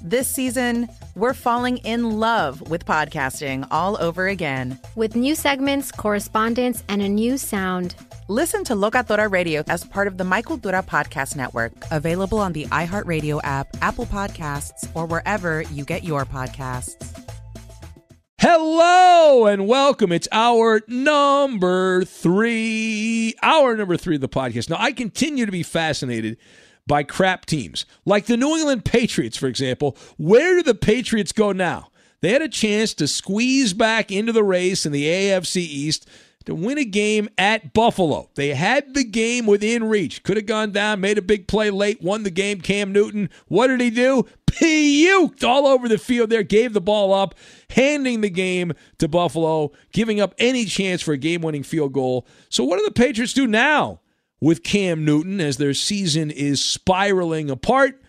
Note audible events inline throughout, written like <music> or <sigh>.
This season, we're falling in love with podcasting all over again. With new segments, correspondence, and a new sound. Listen to Locatora Radio as part of the Mic Cultura Podcast Network, available on the iHeartRadio app, Apple Podcasts, or wherever you get your podcasts. Hello and welcome. It's hour number three, hour number three of the podcast. Now, I continue to be fascinated by crap teams like the New England Patriots, for example. Where do the Patriots go now? They had a chance to squeeze back into the race in the AFC East to win a game at Buffalo. They had the game within reach. Could have gone down, made a big play late, won the game. Cam Newton, what did he do? Puked all over the field there, gave the ball up, handing the game to Buffalo, giving up any chance for a game winning field goal. So, what do the Patriots do now with Cam Newton as their season is spiraling apart?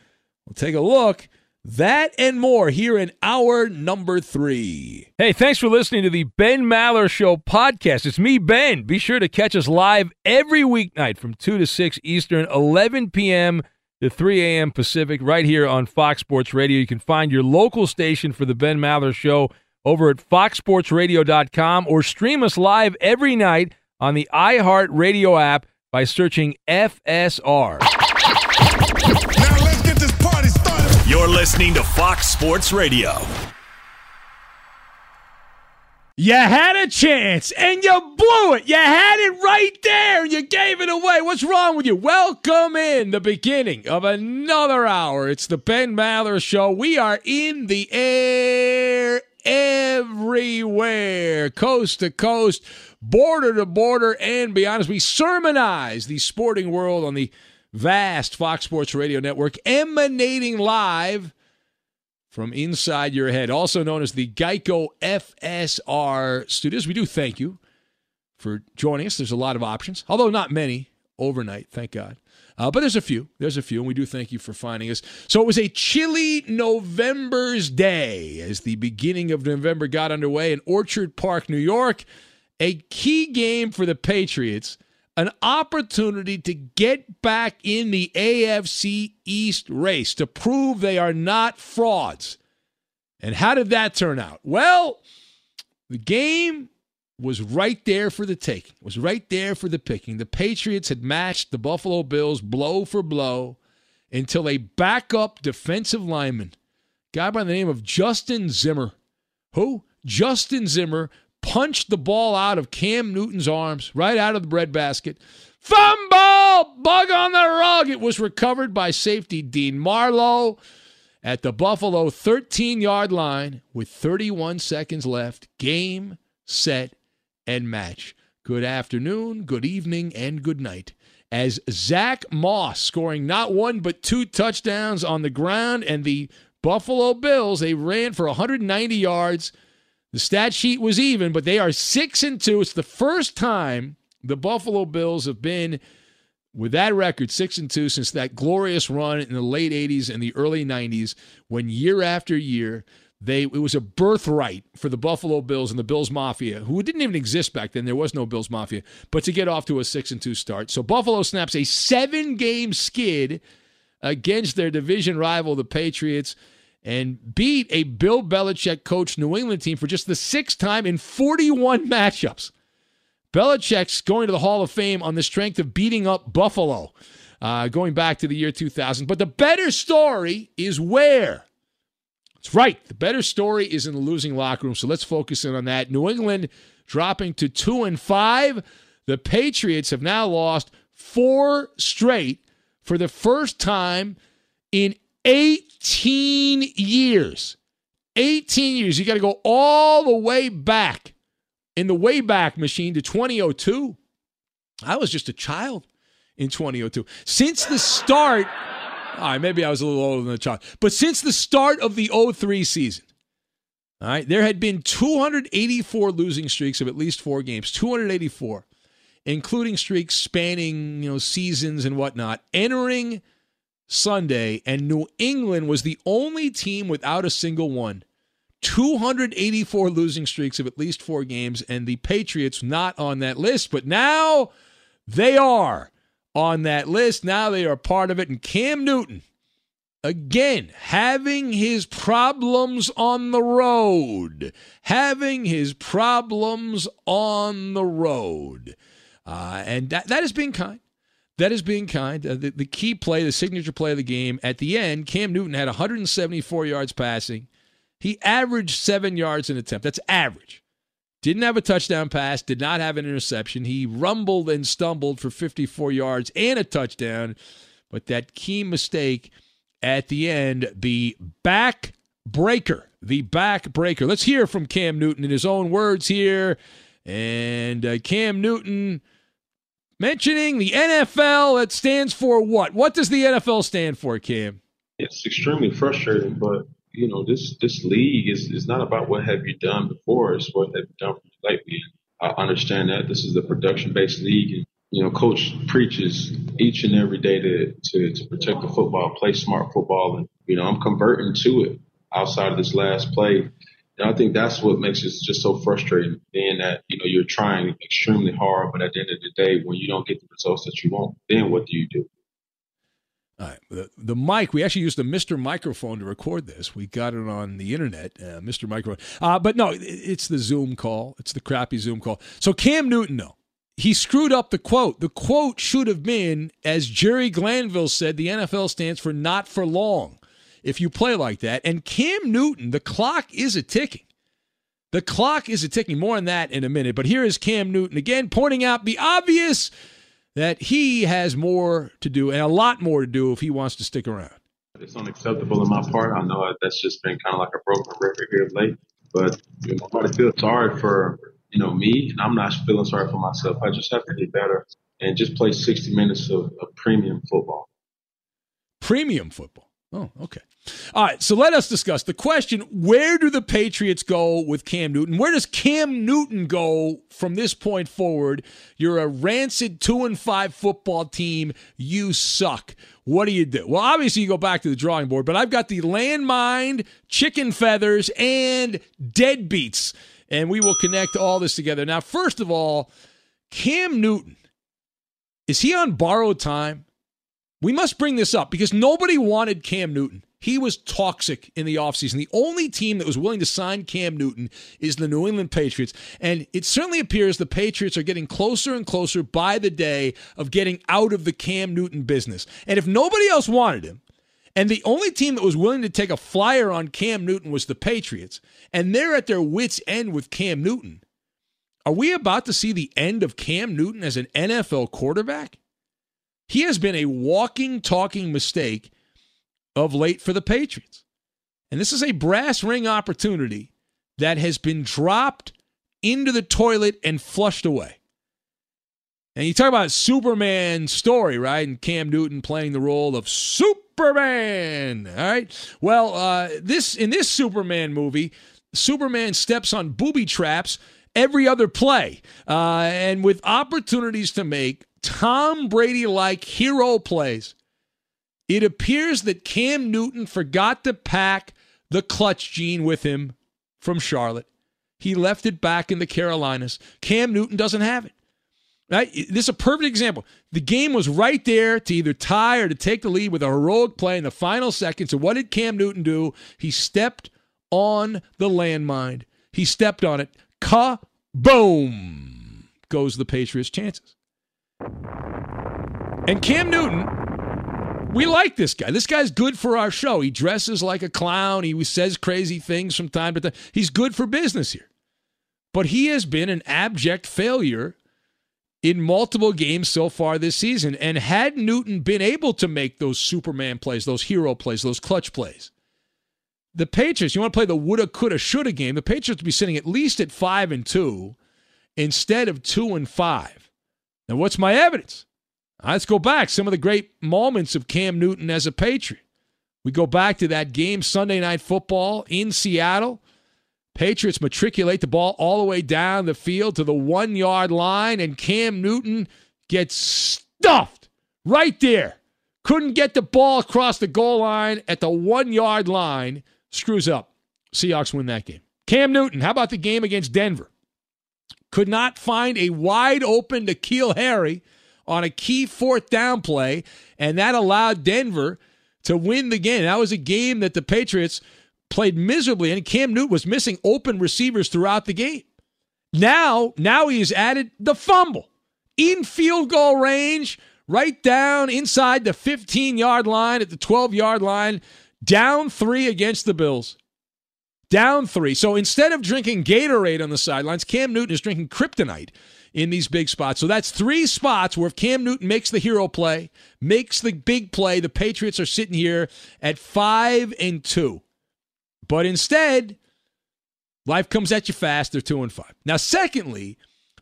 We'll take a look. That and more here in hour number three. Hey, thanks for listening to the Ben Maller Show podcast. It's me, Ben. Be sure to catch us live every weeknight from 2 to 6 Eastern, 11 p.m. to 3 a.m. Pacific, right here on Fox Sports Radio. You can find your local station for the Ben Maller Show over at foxsportsradio.com or stream us live every night on the iHeartRadio app by searching FSR. You're listening to Fox Sports Radio. You had a chance and you blew it. You had it right there and you gave it away. What's wrong with you? Welcome in the beginning of another hour. It's the Ben Maller Show. We are in the air everywhere, coast to coast, border to border, and beyond. As we sermonize the sporting world on the vast Fox Sports Radio network, emanating live from inside your head, also known as the Geico FSR studios. We do thank you for joining us. There's a lot of options, although not many overnight, thank God. Uh, but there's a few. There's a few, and we do thank you for finding us. So it was a chilly November's day as the beginning of November got underway in Orchard Park, New York. A key game for the Patriots an opportunity to get back in the AFC East race to prove they are not frauds. And how did that turn out? Well, the game was right there for the taking, was right there for the picking. The Patriots had matched the Buffalo Bills blow for blow until a backup defensive lineman, guy by the name of Justin Zimmer, who? Justin Zimmer punched the ball out of Cam Newton's arms, right out of the breadbasket. Fumble! Bug on the rug. It was recovered by safety Dean Marlowe at the Buffalo 13 yard line with 31 seconds left. Game, set, and match. good afternoon, good evening, and good night. As Zack Moss scoring not one but two touchdowns on the ground, and the Buffalo Bills, they ran for 190 yards. The stat sheet was even, but they are six and two. It's the first time the Buffalo Bills have been with that record, six and two, since that glorious run in the late 80s and the early 90s, when year after year they it was a birthright for the Buffalo Bills and the Bills Mafia, who didn't even exist back then. There was no Bills Mafia, but to get off to a six and two start. So Buffalo snaps a seven game skid against their division rival, the Patriots, and beat a Bill Belichick coached New England team for just the sixth time in 41 matchups. Belichick's going to the Hall of Fame on the strength of beating up Buffalo, uh, going back to the year 2000. But the better story is where? That's right. The better story is in the losing locker room. So let's focus in on that. New England dropping to two and five. The Patriots have now lost four straight for the first time in 18 years. 18 years. You got to go all the way back in the Wayback Machine to 2002. I was just a child in 2002. Since the start all right, maybe I was a little older than a child. But since the start of the 03 season, all right, there had been 284 losing streaks of at least four games, 284, including streaks spanning, you know, seasons and whatnot. Entering Sunday, and New England was the only team without a single one. 284 losing streaks of at least four games, and the Patriots not on that list, but now they are on that list. Now they are part of it. And Cam Newton, again, having his problems on the road, having his problems on the road. Uh, and that, that is being kind. That is being kind. Uh, the, the key play, the signature play of the game, at the end, Cam Newton had 174 yards passing. He averaged seven yards an attempt. That's average. Didn't have a touchdown pass, did not have an interception. He rumbled and stumbled for 54 yards and a touchdown. But that key mistake at the end, the back breaker, the back breaker. Let's hear from Cam Newton in his own words here. And uh, Cam Newton mentioning the NFL, it stands for what? What does the NFL stand for, Cam? It's extremely frustrating, but you know, this this league is is not about what have you done before; it's what have you done lately. I understand that this is a production based league, and you know, coach preaches each and every day to to to protect the football, play smart football, and you know, I'm converting to it outside of this last play. And I think that's what makes it just so frustrating, being that, you know, you're trying extremely hard, but at the end of the day, when you don't get the results that you want, then what do you do? All right. The, the mic, we actually used a Mr. Microphone to record this. We got it on the internet, uh, Mr. Microphone. Uh, but no, it, it's the Zoom call. It's the crappy Zoom call. So Cam Newton, though, he screwed up the quote. The quote should have been, as Jerry Glanville said, the NFL stands for not for long if you play like that. And Cam Newton, the clock is a ticking. The clock is a ticking. More on that in a minute. But here is Cam Newton again pointing out the obvious – that he has more to do and a lot more to do if he wants to stick around. It's unacceptable on my part. I know that's just been kind of like a broken record here of late, but you know, nobody feels sorry for you know me, and I'm not feeling sorry for myself. I just have to get better and just play 60 minutes of, of premium football. Premium football. Oh, okay. All right, so let us discuss the question where do the Patriots go with Cam Newton? Where does Cam Newton go from this point forward? You're a rancid 2 and 5 football team. You suck. What do you do? Well, obviously you go back to the drawing board, but I've got the landmine, chicken feathers, and deadbeats, and we will connect all this together. Now, first of all, Cam Newton, is he on borrowed time? We must bring this up because nobody wanted Cam Newton. He was toxic in the offseason. The only team that was willing to sign Cam Newton is the New England Patriots. And it certainly appears the Patriots are getting closer and closer by the day of getting out of the Cam Newton business. And if nobody else wanted him, and the only team that was willing to take a flyer on Cam Newton was the Patriots, and they're at their wits' end with Cam Newton, are we about to see the end of Cam Newton as an NFL quarterback? He has been a walking, talking mistake of late for the Patriots. And this is a brass ring opportunity that has been dropped into the toilet and flushed away. And you talk about Superman story, right? And Cam Newton playing the role of Superman. All right. Well, uh, this in this Superman movie, Superman steps on booby traps every other play, uh, and with opportunities to make Tom Brady like hero plays. It appears that Cam Newton forgot to pack the clutch gene with him from Charlotte. He left it back in the Carolinas. Cam Newton doesn't have it. Right? This is a perfect example. The game was right there to either tie or to take the lead with a heroic play in the final seconds. So what did Cam Newton do? He stepped on the landmine. He stepped on it. Ka-boom goes the Patriots' chances. And Cam Newton, we like this guy. This guy's good for our show. He dresses like a clown. He says crazy things from time to time. He's good for business here. But he has been an abject failure in multiple games so far this season. And had Newton been able to make those Superman plays, those hero plays, those clutch plays, the Patriots, you want to play the woulda, coulda, shoulda game, the Patriots would be sitting at least at five and two instead of two and five. Now, what's my evidence? Let's go back. Some of the great moments of Cam Newton as a Patriot. We go back to that game, Sunday Night Football in Seattle. Patriots matriculate the ball all the way down the field to the one yard line, and Cam Newton gets stuffed right there. Couldn't get the ball across the goal line at the one yard line. Screws up. Seahawks win that game. Cam Newton, how about the game against Denver? Could not find a wide open N'Keal Harry on a key fourth down play, and that allowed Denver to win the game. That was a game that the Patriots played miserably, and Cam Newton was missing open receivers throughout the game. Now, now he has added the fumble in field goal range, right down inside the 15 yard line at the 12 yard line, down three against the Bills. Down three. So instead of drinking Gatorade on the sidelines, Cam Newton is drinking kryptonite in these big spots. So that's three spots where if Cam Newton makes the hero play, makes the big play, the Patriots are sitting here at five and two. But instead, life comes at you fast. They're two and five. Now, secondly,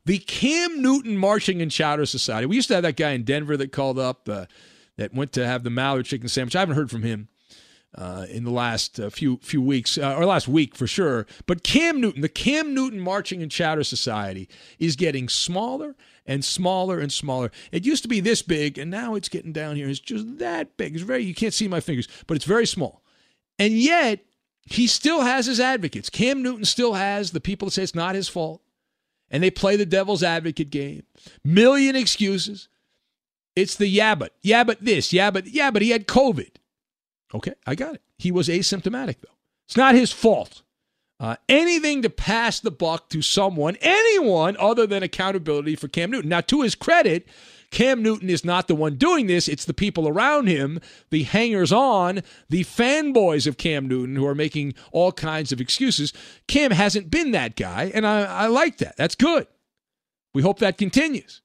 the Cam Newton Marching and Chowder Society. We used to have that guy in Denver that called up uh, that went to have the Mallard chicken sandwich. I haven't heard from him. Uh, in the last uh, few few weeks uh, or last week for sure. But Cam Newton, the Cam Newton Marching and Chowder Society, is getting smaller and smaller and smaller. It used to be this big, and now it's getting down here. It's just that big. It's very you can't see my fingers, but it's very small. And yet he still has his advocates. Cam Newton still has the people that say it's not his fault, and they play the devil's advocate game. Million excuses. It's the yeah, but yeah, but this, yeah, but yeah, but he had COVID. Okay, I got it. He was asymptomatic, though. It's not his fault. Uh, anything to pass the buck to someone, anyone other than accountability for Cam Newton. Now, to his credit, Cam Newton is not the one doing this. It's the people around him, the hangers on, the fanboys of Cam Newton who are making all kinds of excuses. Cam hasn't been that guy, and I, I like that. That's good. We hope that continues.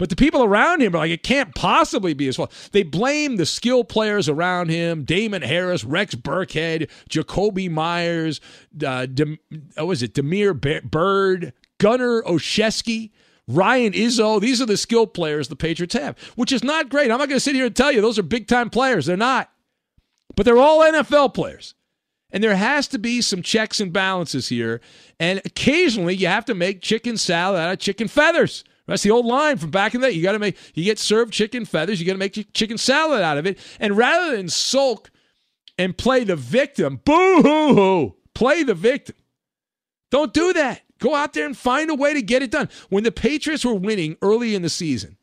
But the people around him are like, it can't possibly be his fault. They blame the skill players around him Damien Harris, Rex Burkhead, Jakobi Meyers, uh, Dem- what was it, Damiere Byrd, Gunner Olszewski, Ryan Izzo. These are the skill players the Patriots have, which is not great. I'm not going to sit here and tell you those are big time players. They're not. But they're all NFL players. And there has to be some checks and balances here. And occasionally you have to make chicken salad out of chicken feathers. That's the old line from back in the day. You got to make you get served chicken feathers. You got to make chicken salad out of it. And rather than sulk and play the victim, boo hoo hoo, play the victim. Don't do that. Go out there and find a way to get it done. When the Patriots were winning early in the season,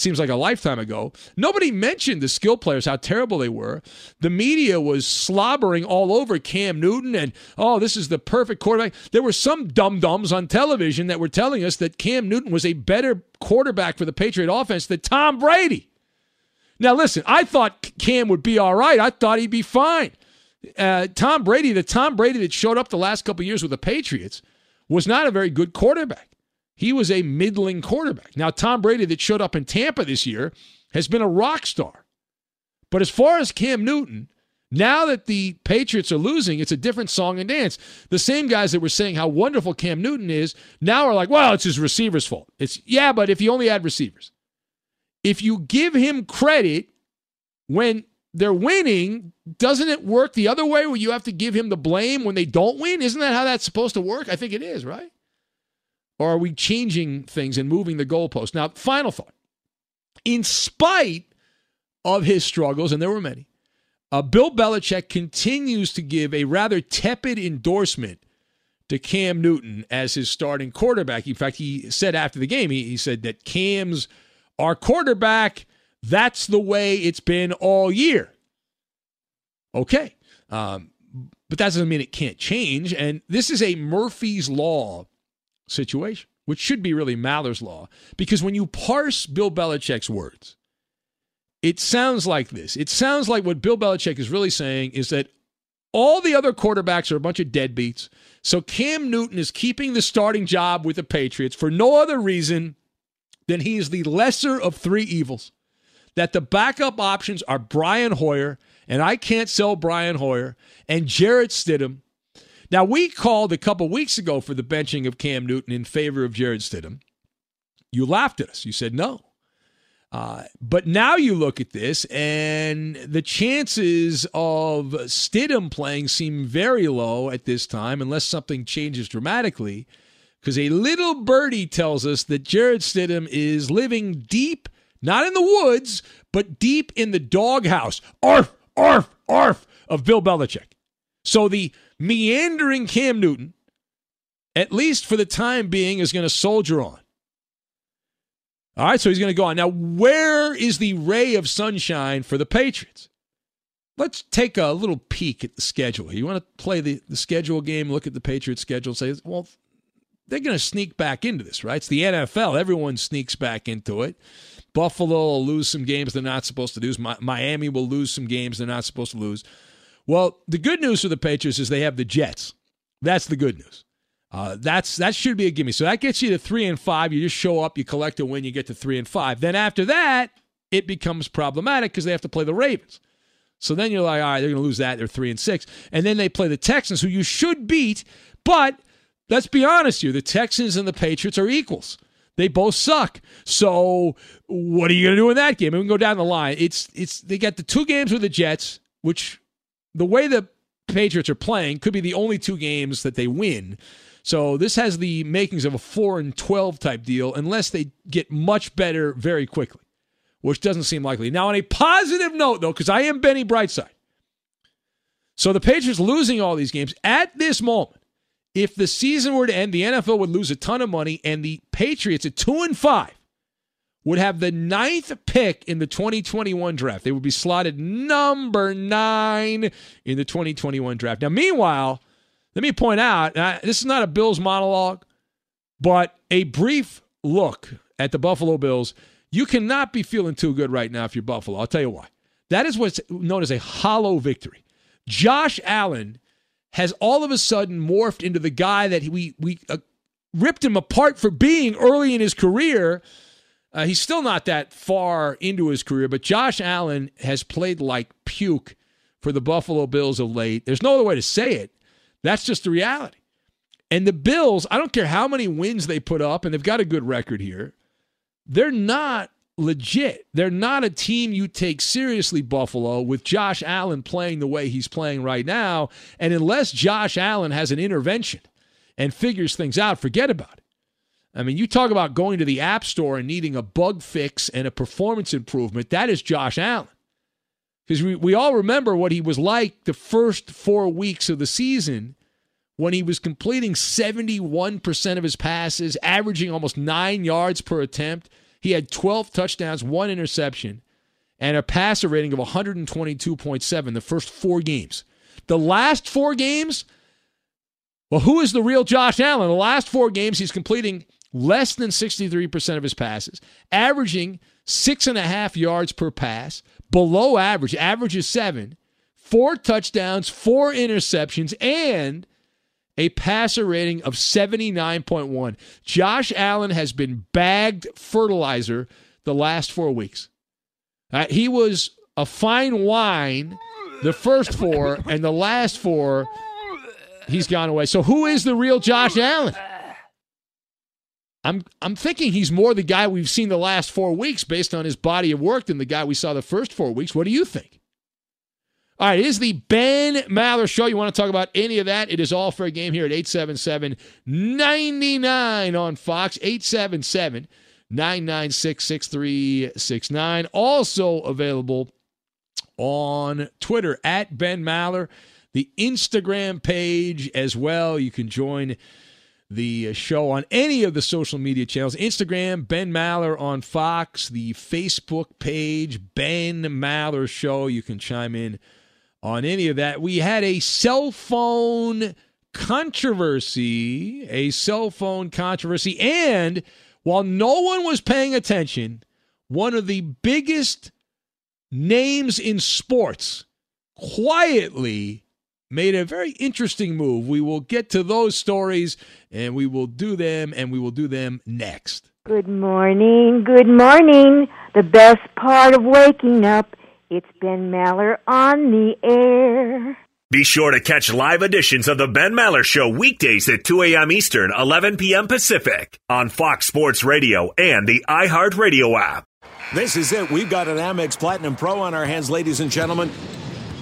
seems like a lifetime ago. Nobody mentioned the skill players, how terrible they were. The media was slobbering all over Cam Newton and, oh, this is the perfect quarterback. There were some dum dums on television that were telling us that Cam Newton was a better quarterback for the Patriot offense than Tom Brady. Now, listen, I thought Cam would be all right. I thought he'd be fine. Uh, Tom Brady, the Tom Brady that showed up the last couple years with the Patriots, was not a very good quarterback. He was a middling quarterback. Now, Tom Brady, that showed up in Tampa this year, has been a rock star. But as far as Cam Newton, Now that the Patriots are losing, it's a different song and dance. The same guys that were saying how wonderful Cam Newton is now are like, well, it's his receiver's fault. It's yeah, but if he only had receivers. If you give him credit when they're winning, doesn't it work the other way where you have to give him the blame when they don't win? Isn't that how that's supposed to work? I think it is, right? Or are we changing things and moving the goalpost? Now, final thought. In spite of his struggles, and there were many, uh, Bill Belichick continues to give a rather tepid endorsement to Cam Newton as his starting quarterback. In fact, he said after the game, he, he said that Cam's our quarterback. That's the way it's been all year. Okay. Um, but that doesn't mean it can't change. And this is a Murphy's Law situation, which should be really Maller's Law. Because when you parse Bill Belichick's words, it sounds like this. It sounds like what Bill Belichick is really saying is that all the other quarterbacks are a bunch of deadbeats. So Cam Newton is keeping the starting job with the Patriots for no other reason than he is the lesser of three evils. That the backup options are Brian Hoyer, and I can't sell Brian Hoyer, and Jarrett Stidham. Now, we called a couple weeks ago for the benching of Cam Newton in favor of Jarrett Stidham. You laughed at us. You said no. Uh, but now you look at this, and the chances of Stidham playing seem very low at this time, unless something changes dramatically. Because a little birdie tells us that Jarrett Stidham is living deep, not in the woods, but deep in the doghouse, arf, arf, arf, of Bill Belichick. So the meandering Cam Newton, at least for the time being, is going to soldier on. All right, so he's going to go on. Now, where is the ray of sunshine for the Patriots? Let's take a little peek at the schedule. You want to play the, the schedule game, look at the Patriots schedule, say, well, they're going to sneak back into this, right? It's the NFL. Everyone sneaks back into it. Buffalo will lose some games they're not supposed to lose. Miami will lose some games they're not supposed to lose. Well, the good news for the Patriots is they have the Jets. That's the good news. Uh, that's that should be a gimme. So that gets you to three and five. You just show up, you collect a win, you get to three and five. Then after that, it becomes problematic because they have to play the Ravens. So then you're like, all right, they're going to lose that. They're three and six, and then they play the Texans, who you should beat. But let's be honest here: the Texans and the Patriots are equals. They both suck. So what are you going to do in that game? And we can go down the line. It's it's they got the two games with the Jets, which the way the Patriots are playing could be the only two games that they win. So this has the makings of a 4 and 12 type deal unless they get much better very quickly, which doesn't seem likely. Now, on a positive note, though, because I am Benny Brightside. So the Patriots losing all these games at this moment, if the season were to end, the NFL would lose a ton of money, and the Patriots at 2 and 5 would have the ninth pick in the 2021 draft. They would be slotted number nine in the 2021 draft. Now, meanwhile, let me point out this is not a Bills monologue, but a brief look at the Buffalo Bills. You cannot be feeling too good right now if you're Buffalo. I'll tell you why. That is what's known as a hollow victory. Josh Allen has all of a sudden morphed into the guy that we we uh, ripped him apart for being early in his career. Uh, he's still not that far into his career, but Josh Allen has played like puke for the Buffalo Bills of late. There's no other way to say it. That's just the reality. And the Bills, I don't care how many wins they put up, and they've got a good record here, they're not legit. They're not a team you take seriously, Buffalo, with Josh Allen playing the way he's playing right now. And unless Josh Allen has an intervention and figures things out, forget about it. I mean, you talk about going to the App Store and needing a bug fix and a performance improvement. That is Josh Allen. Because we, we all remember what he was like the first four weeks of the season when he was completing 71% of his passes, averaging almost nine yards per attempt. He had 12 touchdowns, one interception, and a passer rating of 122.7 the first four games. The last four games, well, who is the real Josh Allen? The last four games, he's completing less than 63% of his passes, averaging six and a half yards per pass, below average, average is seven, four touchdowns, four interceptions, and a passer rating of 79.1. Josh Allen has been bagged fertilizer the last four weeks. Uh, he was a fine wine the first four, and the last four, he's gone away. So who is the real Josh Allen? I'm I'm thinking he's more the guy we've seen the last four weeks based on his body of work than the guy we saw the first four weeks. What do you think? All right, it is the Ben Maller Show. You want to talk about any of that? It is all for a game here at 877 99 on Fox. 877 996 6369. Also available on Twitter at Ben Maller, the Instagram page as well. You can join the show on any of the social media channels Instagram, Ben Maller on Fox, the Facebook page, Ben Maller Show. You can chime in on any of that. We had a cell phone controversy, a cell phone controversy, and while no one was paying attention, one of the biggest names in sports quietly made a very interesting move. We will get to those stories and we will do them and we will do them next. Good morning, good morning. The best part of waking up, it's Ben Maller on the air. Be sure to catch live editions of the Ben Maller Show weekdays at 2 a.m. Eastern, 11 p.m. Pacific on Fox Sports Radio and the iHeartRadio app. This is it. We've got an Amex Platinum Pro on our hands, ladies and gentlemen.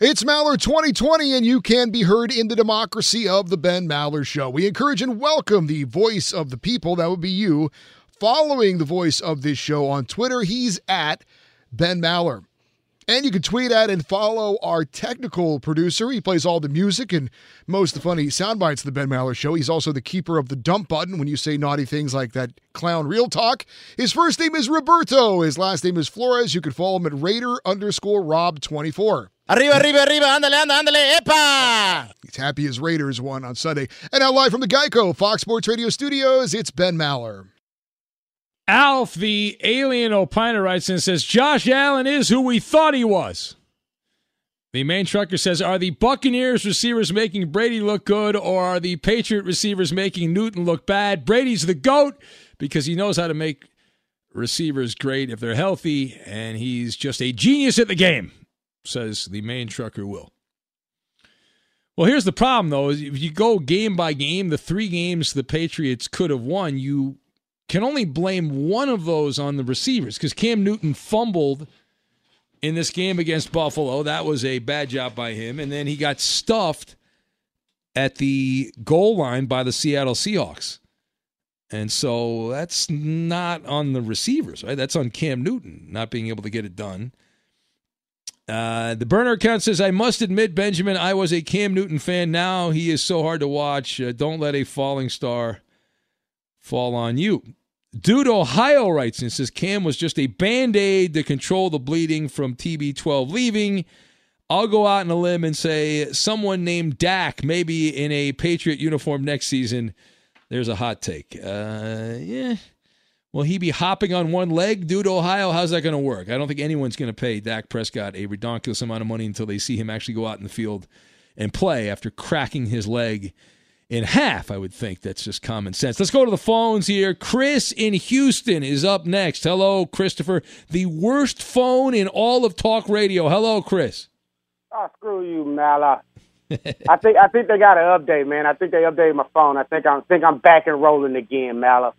It's Maller 2020, and you can be heard in the democracy of the Ben Maller Show. We encourage and welcome the voice of the people, that would be you, following the voice of this show on Twitter. He's at Ben Maller. And you can tweet at and follow our technical producer. He plays all the music and most of the funny sound bites of the Ben Maller Show. He's also the keeper of the dump button when you say naughty things like that clown real talk. His first name is Roberto. His last name is Flores. You can follow him at Raider underscore Rob24. Arriba, arriba, arriba, ándale, ándale, ándale, epa! He's happy as Raiders won on Sunday. And now live from the Geico Fox Sports Radio studios, it's Ben Maller. Alf, the alien opiner, writes and says Josh Allen is who we thought he was. The main trucker says, Are the Buccaneers receivers making Brady look good, or are the Patriot receivers making Newton look bad? Brady's the GOAT because he knows how to make receivers great if they're healthy, and he's just a genius at the game, says the main trucker Will. Well, here's the problem, though. If you go game by game, the three games the Patriots could have won, you can only blame one of those on the receivers because Cam Newton fumbled in this game against Buffalo. That was a bad job by him. And then he got stuffed at the goal line by the Seattle Seahawks. And so that's not on the receivers, right? That's on Cam Newton not being able to get it done. Uh, the burner account says, I must admit, Benjamin, I was a Cam Newton fan. Now he is so hard to watch. Uh, don't let a falling star fall on you. Dude Ohio writes and says Cam was just a band aid to control the bleeding from TB12 leaving. I'll go out on a limb and say someone named Dak, maybe in a Patriot uniform next season. There's a hot take. Uh, yeah. Will he be hopping on one leg? Dude Ohio, how's that going to work? I don't think anyone's going to pay Dak Prescott a ridiculous amount of money until they see him actually go out in the field and play after cracking his leg in half. I would think that's just common sense. Let's go to the phones here. Chris in Houston is up next. Hello, Christopher. The worst phone in all of talk radio. Hello, Chris. Oh, screw you, Maller. I think I think they got an update, man. I think they updated my phone. I think I'm think I'm back and rolling again, Maller.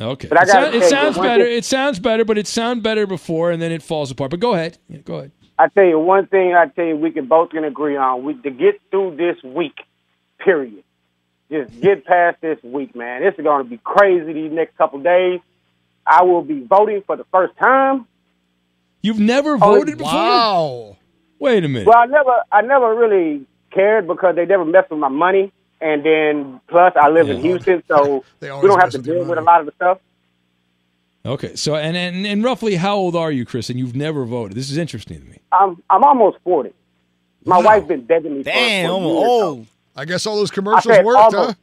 Okay. But I It, sound- it sounds better. thing- It sounds better, but it sounded better before, and then it falls apart. But go ahead. Yeah, go ahead. I tell you one thing. I tell you we can both can agree on. We to get through this week, period. Just get past this week, man. This is going to be crazy these next couple days. I will be voting for the first time. You've never oh, voted before? Wow. Wait a minute. Well, I never, I never really cared because they never messed with my money, and then plus I live in Houston, so <laughs> we don't have to deal with a lot of the stuff. Okay. So, and, and and roughly how old are you, Chris? And you've never voted. This is interesting to me. I'm, I'm almost forty. My wife's been begging me. Damn, for, for I'm years, old. I guess all those commercials worked, almost. huh?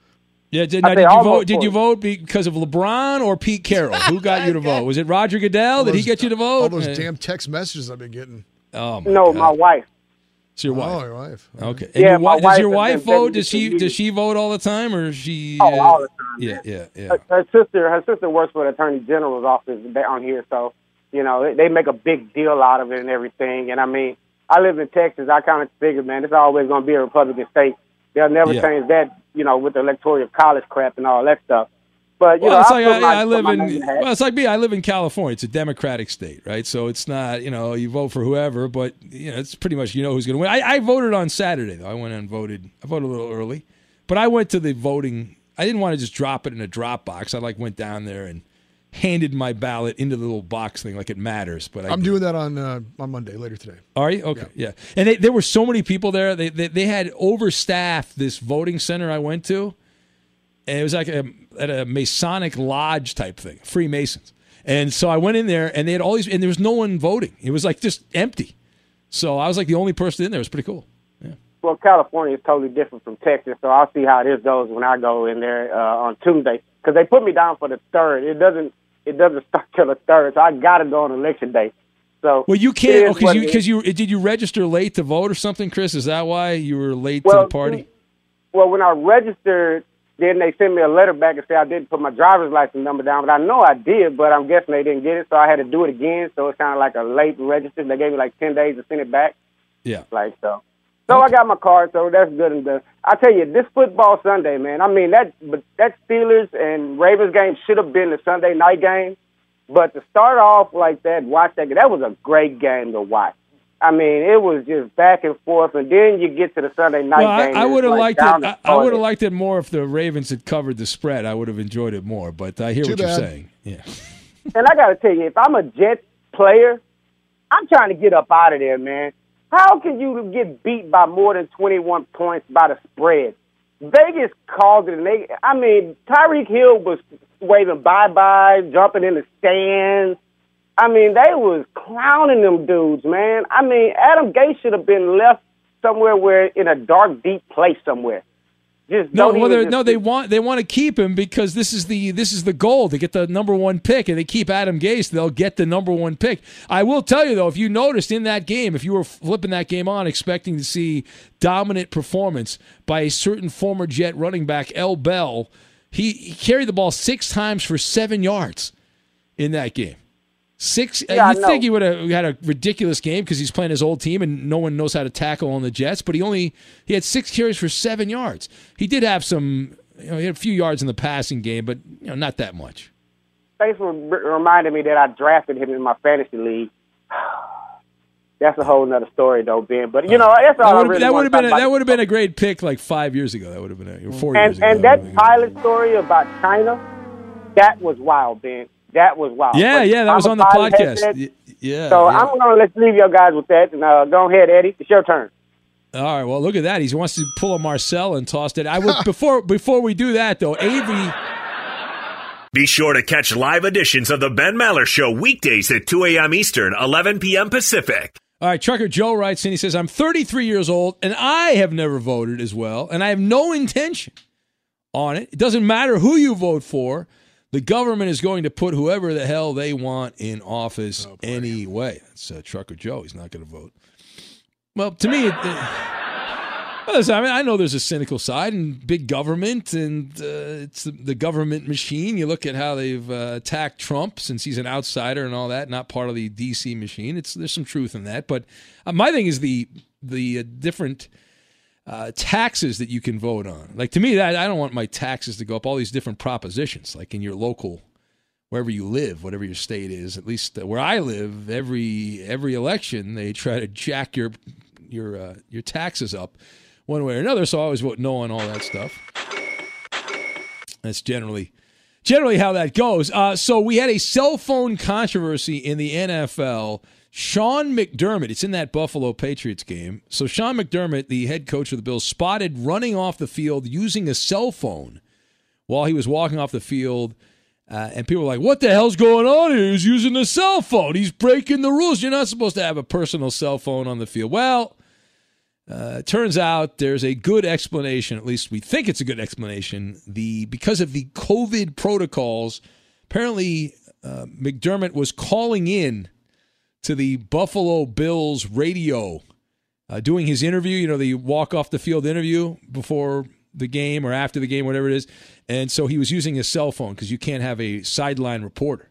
Yeah. Did, now, did you almost vote? Did you vote because of LeBron or Pete Carroll? Who got you to <laughs> vote? Was it Roger Goodell? All Did he get you to <laughs> vote? All those damn text messages I've been getting. Oh my No, God. my wife. It's your wife. Oh, your wife. Okay. And Yeah, your my wi- does your wife has wife vote? Does she for does she vote all the time, or is she? Oh, uh, all the time. Yeah, yeah, yeah. Her, her sister, her sister works for the attorney general's office down here, so you know they, they make a big deal out of it and everything. And I mean, I live in Texas. I kind of figured, man, it's always going to be a Republican state. They'll never Yeah. change that, you know, with the electoral college crap and all that stuff. But you well, know, it's I, like I, I live in. name the hat. Well, it's like me. I live in California. It's a Democratic state, right? So it's not, you know, you vote for whoever, but you know, it's pretty much you know who's going to win. I, I voted on Saturday though. I went and voted. I voted a little early, but I went to the voting. I didn't want to just drop it in a drop box. I like went down there and handed my ballot into the little box thing, like it matters. But I I'm doing that on uh, on Monday later today. Are you okay? Yeah. And they, there were so many people there. They, they they had overstaffed this voting center I went to, and it was like a, at a Masonic lodge type thing, Freemasons. And so I went in there, and they had all these, and there was no one voting. It was like just empty. So I was like the only person in there. It was pretty cool. Well, California is totally different from Texas, so I'll see how this goes when I go in there uh, on Tuesday. Because they put me down for the third. It doesn't. It doesn't <laughs> start till the third, so I got to go on election day. So Well, you can't because what you because you did you register late to vote or something, Chris? Is that why you were late to the party? Well, when I registered, then they sent me a letter back and said I didn't put my driver's license number down, but I know I did, but I'm guessing they didn't get it, so I had to do it again. So it's kind of like a late register. They gave me like ten days to send it back. Yeah. Like so. So I got my card, so that's good and done. I tell you, this football Sunday, man. I mean that, but that Steelers and Ravens game should have been the Sunday night game, but to start off like that, watch that. That was a great game to watch. I mean, it was just back and forth, and then you get to the Sunday night Well, I, game. I and would have it's liked it. I, I would have liked it more if the Ravens had covered the spread. I would have enjoyed it more. But I hear Too what you're saying. Yeah. <laughs> And I got to tell you, if I'm a Jets player, I'm trying to get up out of there, man. How can you get beat by more than 21 points by the spread? Vegas called it, and they, I mean, Tyreek Hill was waving bye bye, jumping in the stands. I mean, they was clowning them dudes, man. I mean, Adam Gase should have been left somewhere where in a dark, deep place somewhere. Just No, well, just- no, they want they want to keep him because this is the this is the goal to get the number one pick, and they keep Adam Gase, they'll get the number one pick. I will tell you though, if you noticed in that game, if you were flipping that game on, expecting to see dominant performance by a certain former Jet running back, L. Bell, he, he carried the ball six times for seven yards in that game. Six. Yeah, uh, I you know. think he would have had a ridiculous game because he's playing his old team and no one knows how to tackle on the Jets. But he only he had six carries for seven yards. He did have some. You know, he had a few yards in the passing game, but you know, not that much. Thanks for reminding me that I drafted him in my fantasy league. <sighs> That's a whole nother story, though, Ben. But you know, that's all That would have really that want would have to been a, that would have been a great pick like five years ago. That would have been a, four years And ago. and that pilot story about China, that was wild, Ben. That was wild. yeah, But yeah, that was I'm on the podcast. Y- Yeah. So yeah. I'm gonna let's leave you guys with that, and uh, go ahead, Eddie. It's your turn. All right. Well, look at that. He wants to pull a Marcel and toss it. I would <laughs> before before we do that though. Avery. <laughs> Be sure to catch live editions of The Ben Maller Show weekdays at 2 a.m. Eastern, 11 p.m. Pacific. All right, Trucker Joe writes in. He says, I'm 33 years old and I have never voted as well, and I have no intention on it. It doesn't matter who you vote for. The government is going to put whoever the hell they want in office anyway. That's uh, Trucker Joe. He's not going to vote. Well, to me, it, it- I mean, I know there's a cynical side and big government, and uh, it's the, the government machine. You look at how they've uh, attacked Trump since he's an outsider and all that, not part of the DC machine. It's there's some truth in that, but uh, my thing is the the uh, different uh, taxes that you can vote on. Like to me, that I don't want my taxes to go up. All these different propositions, like in your local, wherever you live, whatever your state is. At least where I live, every every election they try to jack your your uh, your taxes up one way or another. So I always vote no on all that stuff. That's generally generally how that goes. Uh, so we had a cell phone controversy in the NFL. Sean McDermott, it's in that Buffalo Patriots game. So Sean McDermott, the head coach of the Bills, spotted running off the field using a cell phone while he was walking off the field. Uh, and people were like, what the hell's going on here? He's using a cell phone. He's breaking the rules. You're not supposed to have a personal cell phone on the field. Well, uh, it turns out there's a good explanation. At least we think it's a good explanation. The because of the COVID protocols, apparently uh, McDermott was calling in to the Buffalo Bills radio, uh, doing his interview. You know, the walk off the field interview before the game or after the game, whatever it is. And so he was using his cell phone because you can't have a sideline reporter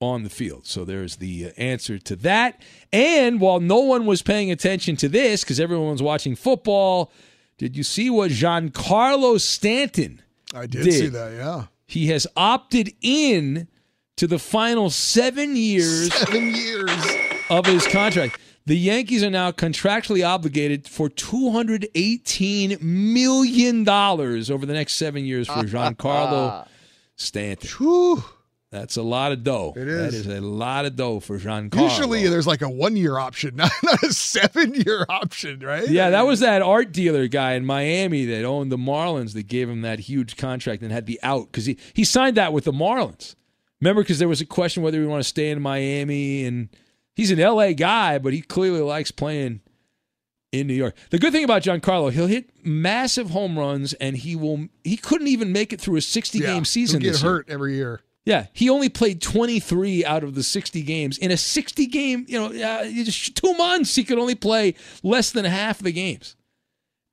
on the field. So there's the uh, answer to that. And while no one was paying attention to this because everyone was watching football, did you see what Giancarlo Stanton I did, see that, yeah. He has opted in to the final seven years, seven years of his contract. The Yankees are now contractually obligated for $218 million over the next seven years for <laughs> Giancarlo Stanton. That's a lot of dough. It That is. is a lot of dough for Giancarlo. Usually there's like a one year option, <laughs> not, not a seven year option, right? Yeah, that was that art dealer guy in Miami that owned the Marlins that gave him that huge contract and had the out because he, he signed that with the Marlins. Remember, because there was a question whether we want to stay in Miami and He's an LA guy, but he clearly likes playing in New York. The good thing about Giancarlo, he'll hit massive home runs, and he will. He couldn't even make it through a 60 Yeah, game season. He'll get this year. hurt every year. Yeah, he only played 23 out of the 60 games. In a 60 game, you know, uh, just two months, he could only play less than half the games.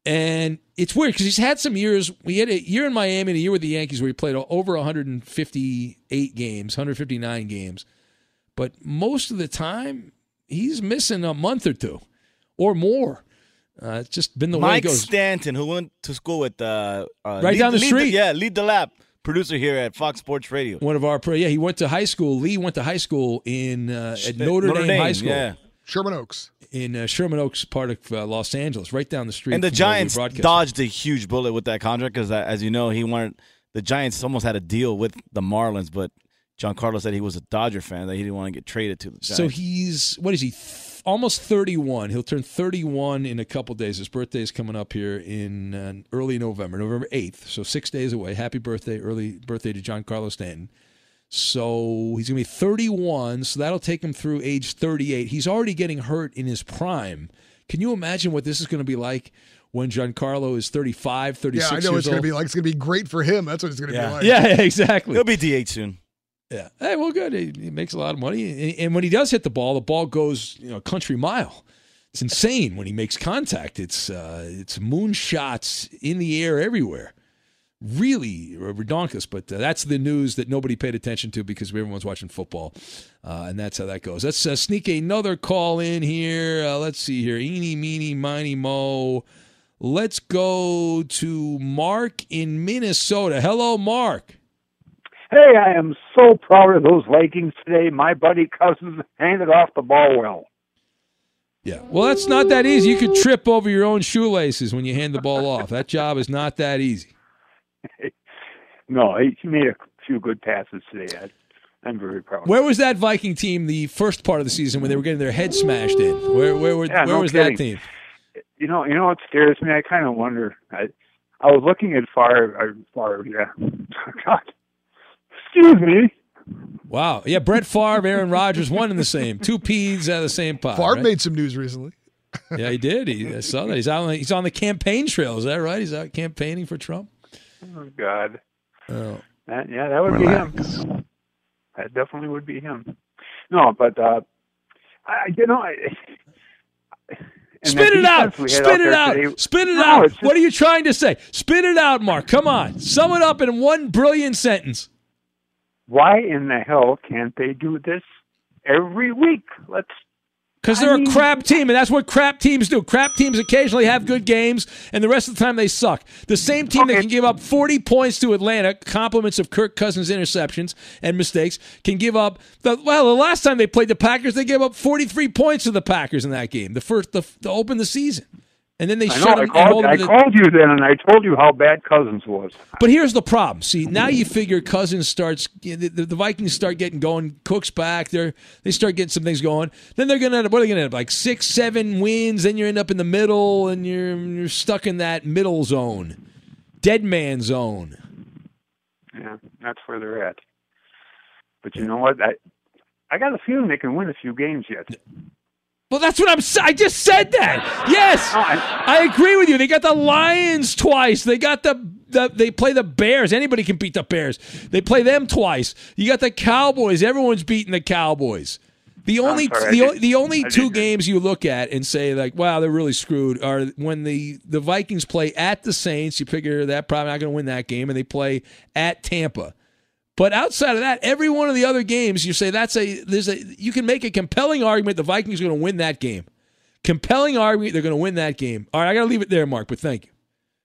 And it's weird because he's had some years. We had a year in Miami and a year with the Yankees where he played over 158 games, 159 games. But most of the time, he's missing a month or two or more. Uh, it's just been the way it Mike goes. Stanton, who went to school with uh, uh Right lead- down the lead street. yeah, lead the lap. Producer here at Fox Sports Radio. One of our pro, yeah, he went to high school. Lee went to high school in uh, at Notre, Notre Dame, Dame, High School. yeah. Sherman Oaks. In uh, Sherman Oaks, part of uh, Los Angeles, right down the street. And the from where we Giants dodged a huge bullet with that contract because, as you know, he wanted the Giants almost had a deal with the Marlins, but Giancarlo said he was a Dodger fan that he didn't want to get traded to the Giants. So he's what is he? Th- almost thirty-one. He'll turn thirty-one in a couple days. His birthday is coming up here in uh, early November, November eighth. So six days away. Happy birthday, early birthday to Giancarlo Stanton. So he's gonna be thirty-one. So that'll take him through age thirty-eight. He's already getting hurt in his prime. Can you imagine what this is going to be like when Giancarlo is 35, 36 Yeah, I know years it's going to be like. It's going to be great for him. That's what it's going to Yeah. be like. Yeah, yeah, <laughs> exactly. He'll be DH soon. Yeah. Hey, well, good. He, he makes a lot of money, and, and when he does hit the ball, the ball goes you know a country mile. It's insane when he makes contact. It's uh, it's moonshots in the air everywhere. Really redonkulous, but uh, that's the news that nobody paid attention to because everyone's watching football, uh, and that's how that goes. Let's uh, sneak another call in here. Uh, let's see here. Eeny, meeny, miny, mo. Let's go to Mark in Minnesota. Hello, Mark. Hey, I am so proud of those Vikings today. My buddy Cousins handed off the ball well. Yeah. Well, that's not that easy. You could trip over your own shoelaces when you hand the ball off. That job is not that easy. <laughs> No, he he made a few good passes today. I, I'm very proud. Where was that Viking team the first part of the season when they were getting their head smashed in? Where where were, Yeah, where no was kidding. that team? You know, you know what scares me? I kind of wonder. I, I was looking at Favre. Uh, Favre, yeah. <laughs> God, excuse me. Wow. Yeah, Brett Favre, Aaron Rodgers, one in the same. Two peas out of the same pot. Favre right? made some news recently. Yeah, he did. He, I saw that. He's on. He's on the campaign trail. Is that right? He's out campaigning for Trump. Oh God. Oh. That, yeah, that would be him. That definitely would be him. No, but uh, I, you know, I, Spit it out! Spit it out! today- Spit it No, out! just- What are you trying to say? Spit it out, Mark. Come on. Sum it up in one brilliant sentence. Why in the hell can't they do this every week? Let's Because they're a crap team, and that's what crap teams do. Crap teams occasionally have good games, and the rest of the time they suck. The same team that can give up 40 points to Atlanta, compliments of Kirk Cousins' interceptions and mistakes, can give up. The, well, the last time they played the Packers, they gave up 43 points to the Packers in that game, the first the, to open the season, and then they I shut know. I them and called, I the- called you then, and I told you how bad Cousins was. But here's the problem. See, now you figure Cousins starts, the, the, Vikings start getting going. Cook's back. They're they start getting some things going. Then they're gonna end up. What are they gonna end up like six, seven wins? Then you end up in the middle, and you're you're stuck in that middle zone, dead man zone. Yeah, that's where they're at. But you know what? I I got a feeling they can win a few games yet. Well, that's what I'm. I just said that. Yes, I agree with you. They got the Lions twice. They got the, the. They play the Bears. Anybody can beat the Bears. They play them twice. You got the Cowboys. Everyone's beating the Cowboys. The only sorry, the, the only two games you look at and say like, wow, they're really screwed are when the the Vikings play at the Saints. You figure that probably not going to win that game, and they play at Tampa. But outside of that, every one of the other games, you say that's a there's a you can make a compelling argument the Vikings are going to win that game. Compelling argument they're going to win that game. All right, I got to leave it there, Mark. But thank you.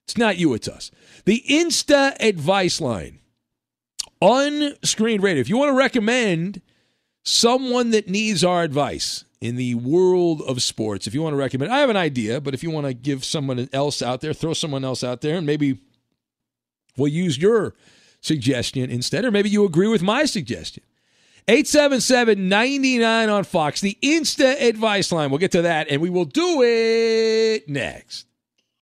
It's not you, it's us. The Insta advice line, on Screen radio. If you want to recommend someone that needs our advice in the world of sports, if you want to recommend, I have an idea. But if you want to give someone else out there, throw someone else out there, and maybe we'll use your suggestion instead, or maybe you agree with my suggestion. 877 99 on Fox, the Insta advice line. We'll get to that and we will do it next.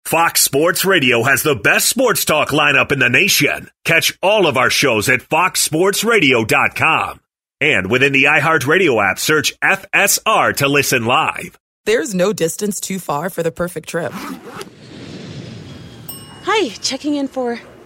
Fox Sports Radio has the best sports talk lineup in the nation. Catch all of our shows at foxsportsradio.com. And within the iHeartRadio app, search FSR to listen live. There's no distance too far for the perfect trip. Hi, checking in for.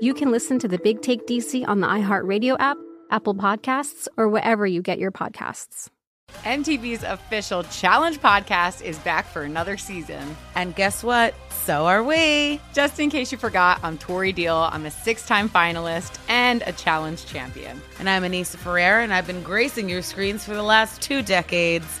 you can listen to the Big Take DC on the iHeartRadio app, Apple Podcasts, or wherever you get your podcasts. MTV's official Challenge podcast is back for another season. And guess what? So are we. Just in case you forgot, I'm Tori Deal. I'm a six time finalist and a challenge champion. And I'm Aneesa Ferreira, and I've been gracing your screens for the last two decades.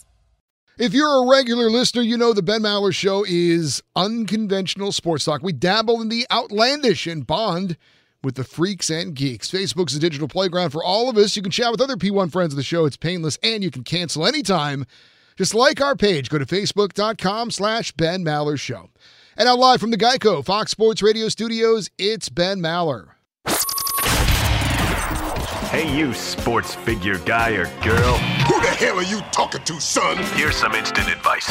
If you're a regular listener, you know the Ben Maller Show is unconventional sports talk. We dabble in the outlandish and bond with the freaks and geeks. Facebook's a digital playground for all of us. You can chat with other P1 friends of the show. It's painless, and you can cancel anytime. Just like our page, go to facebook.com slash Ben Maller Show. And now live from the Geico Fox Sports Radio studios, it's Ben Maller. Hey, you sports figure guy or girl. Who hell are you talking to, son? Here's some instant advice.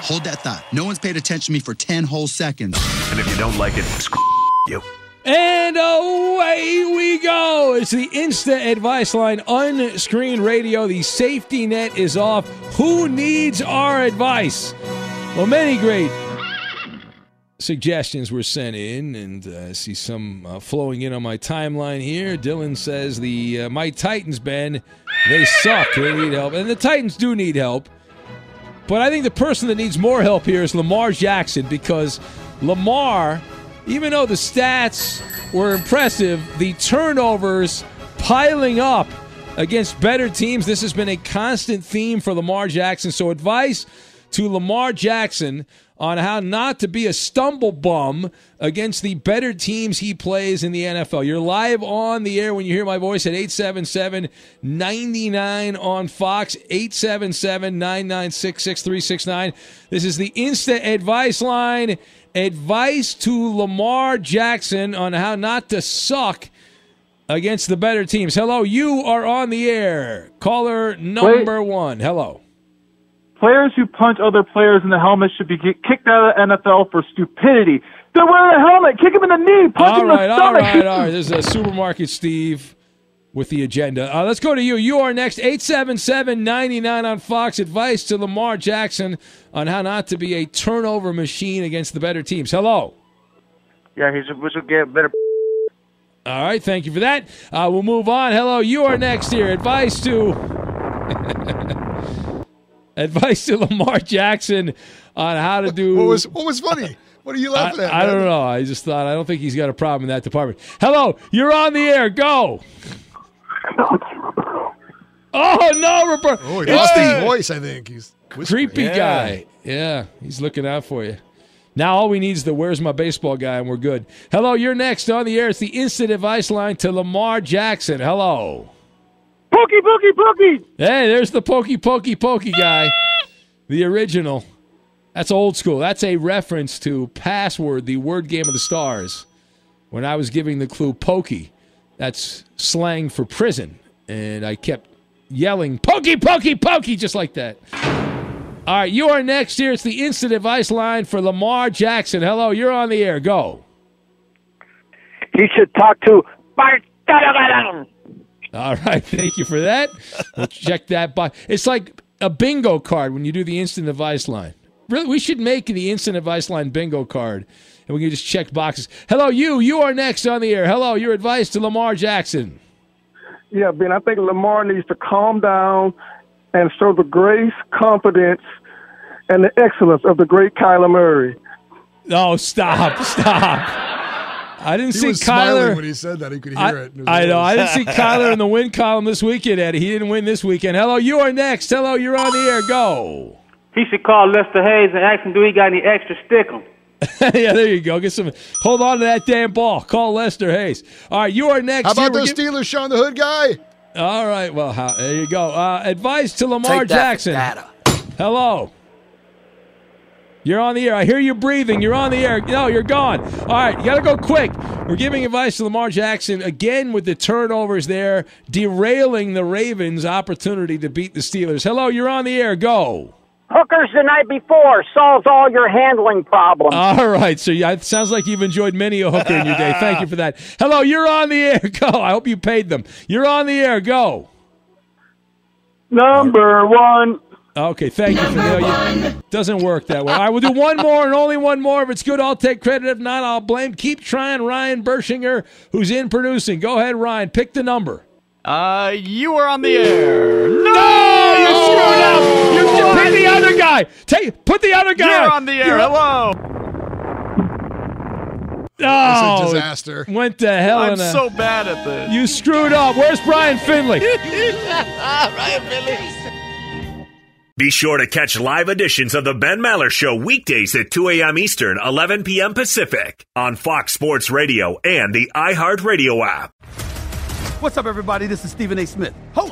Hold that thought. No one's paid attention to me for 10 whole seconds. And if you don't like it, screw you. And away we go. It's the Insta Advice Line on screen radio. The safety net is off. Who needs our advice? Well, many great suggestions were sent in, and uh, I see some uh, flowing in on my timeline here. Dylan says the uh, my Titans, Ben, they suck. They need help, and the Titans do need help. But I think the person that needs more help here is Lamar Jackson because Lamar, even though the stats were impressive, the turnovers piling up against better teams. This has been a constant theme for Lamar Jackson. So, advice to Lamar Jackson on how not to be a stumble bum against the better teams he plays in the NFL. You're live on the air when you hear my voice at 877 99 on Fox, 877 996 6369. This is the Insta Advice Line. Advice to Lamar Jackson on how not to suck against the better teams. Hello, you are on the air. Caller number one. Hello. Players who punch other players in the helmet should be kicked out of the NFL for stupidity. They're wearing a helmet. Kick him in the knee. Punch all him right, in the all stomach. right, all right. This is a supermarket Steve with the agenda. Uh, let's go to you. You are next. 877-99 on Fox. Advice to Lamar Jackson on how not to be a turnover machine against the better teams. Hello. Yeah, he should, we should get better. All right, thank you for that. Uh, we'll move on. Hello, you are next here. Advice to <laughs> advice to Lamar Jackson on how to do. What was what was funny? What are you laughing I, at? I man? don't know. I just thought I don't think he's got a problem in that department. Hello, you're on the air. Go. Oh no, Roberto! Oh, he lost his voice. I think he's whispering. Creepy Yeah. guy. Yeah, he's looking out for you. Now all we need is the "Where's my baseball?" guy, and we're good. Hello, you're next on the air. It's the instant advice line to Lamar Jackson. Hello. Pokey, pokey, pokey. Hey, there's the pokey pokey pokey guy, the original. That's old school. That's a reference to Password, the word game of the stars. When I was giving the clue pokey, that's slang for prison, and I kept yelling pokey pokey pokey just like that. All right, you are next here. It's the instant advice line for Lamar Jackson. Hello, you're on the air. Go. He should talk to Bart. <laughs> All right, thank you for that. We'll check that box. It's like a bingo card when you do the instant advice line. Really, we should make the instant advice line bingo card, and we can just check boxes. Hello, you. You are next on the air. Hello, your advice to Lamar Jackson. Yeah, Ben, I think Lamar needs to calm down and show the grace, confidence, and the excellence of the great Kyler Murray. Oh, stop, stop. I didn't He see was smiling Kyler. when he said that. He could hear I, it. in his I know. I didn't see Kyler in the <laughs> win column this weekend, Eddie. He didn't win this weekend. Hello, you are next. Hello, you're on the air. Go. He should call Lester Hayes and ask him, do he got any extra stickum? <laughs> yeah, there you go. Get some. Hold on to that damn ball. Call Lester Hayes. All right, you are next. How Here about we're those gi- Steelers, Sean the Hood guy? All right. Well, how, there you go. Uh, advice to Lamar Take that for Jackson. Hello. You're on the air. I hear you breathing. You're on the air. No, you're gone. All right, you got to go quick. We're giving advice to Lamar Jackson again with the turnovers there, derailing the Ravens' opportunity to beat the Steelers. Hello, you're on the air. Go. Hookers the night before solves all your handling problems. All right. So yeah, it sounds like you've enjoyed many a hooker in your day. Thank you for that. Hello, you're on the air. <laughs> Go. I hope you paid them. You're on the air. Go. Number one. Okay, thank you for no, you, doesn't work that way. All right, we'll do one more and only one more. If it's good, I'll take credit. If not, I'll blame. Keep trying, Ryan Bershinger, who's in producing. Go ahead, Ryan. Pick the number. Uh, you are on the air. No, you screwed up. You, you pick the other guy. Take, put the other guy. You're on the air. You're- Hello. Oh, It's a disaster. Went to hell I'm in a. so bad at this. You screwed up. Where's Brian Finley? <laughs> Ryan Finley. Be sure to catch live editions of the Ben Maller Show weekdays at 2 a.m. Eastern, 11 p.m. Pacific on Fox Sports Radio and the iHeartRadio app. What's up, everybody? This is Stephen A. Smith, host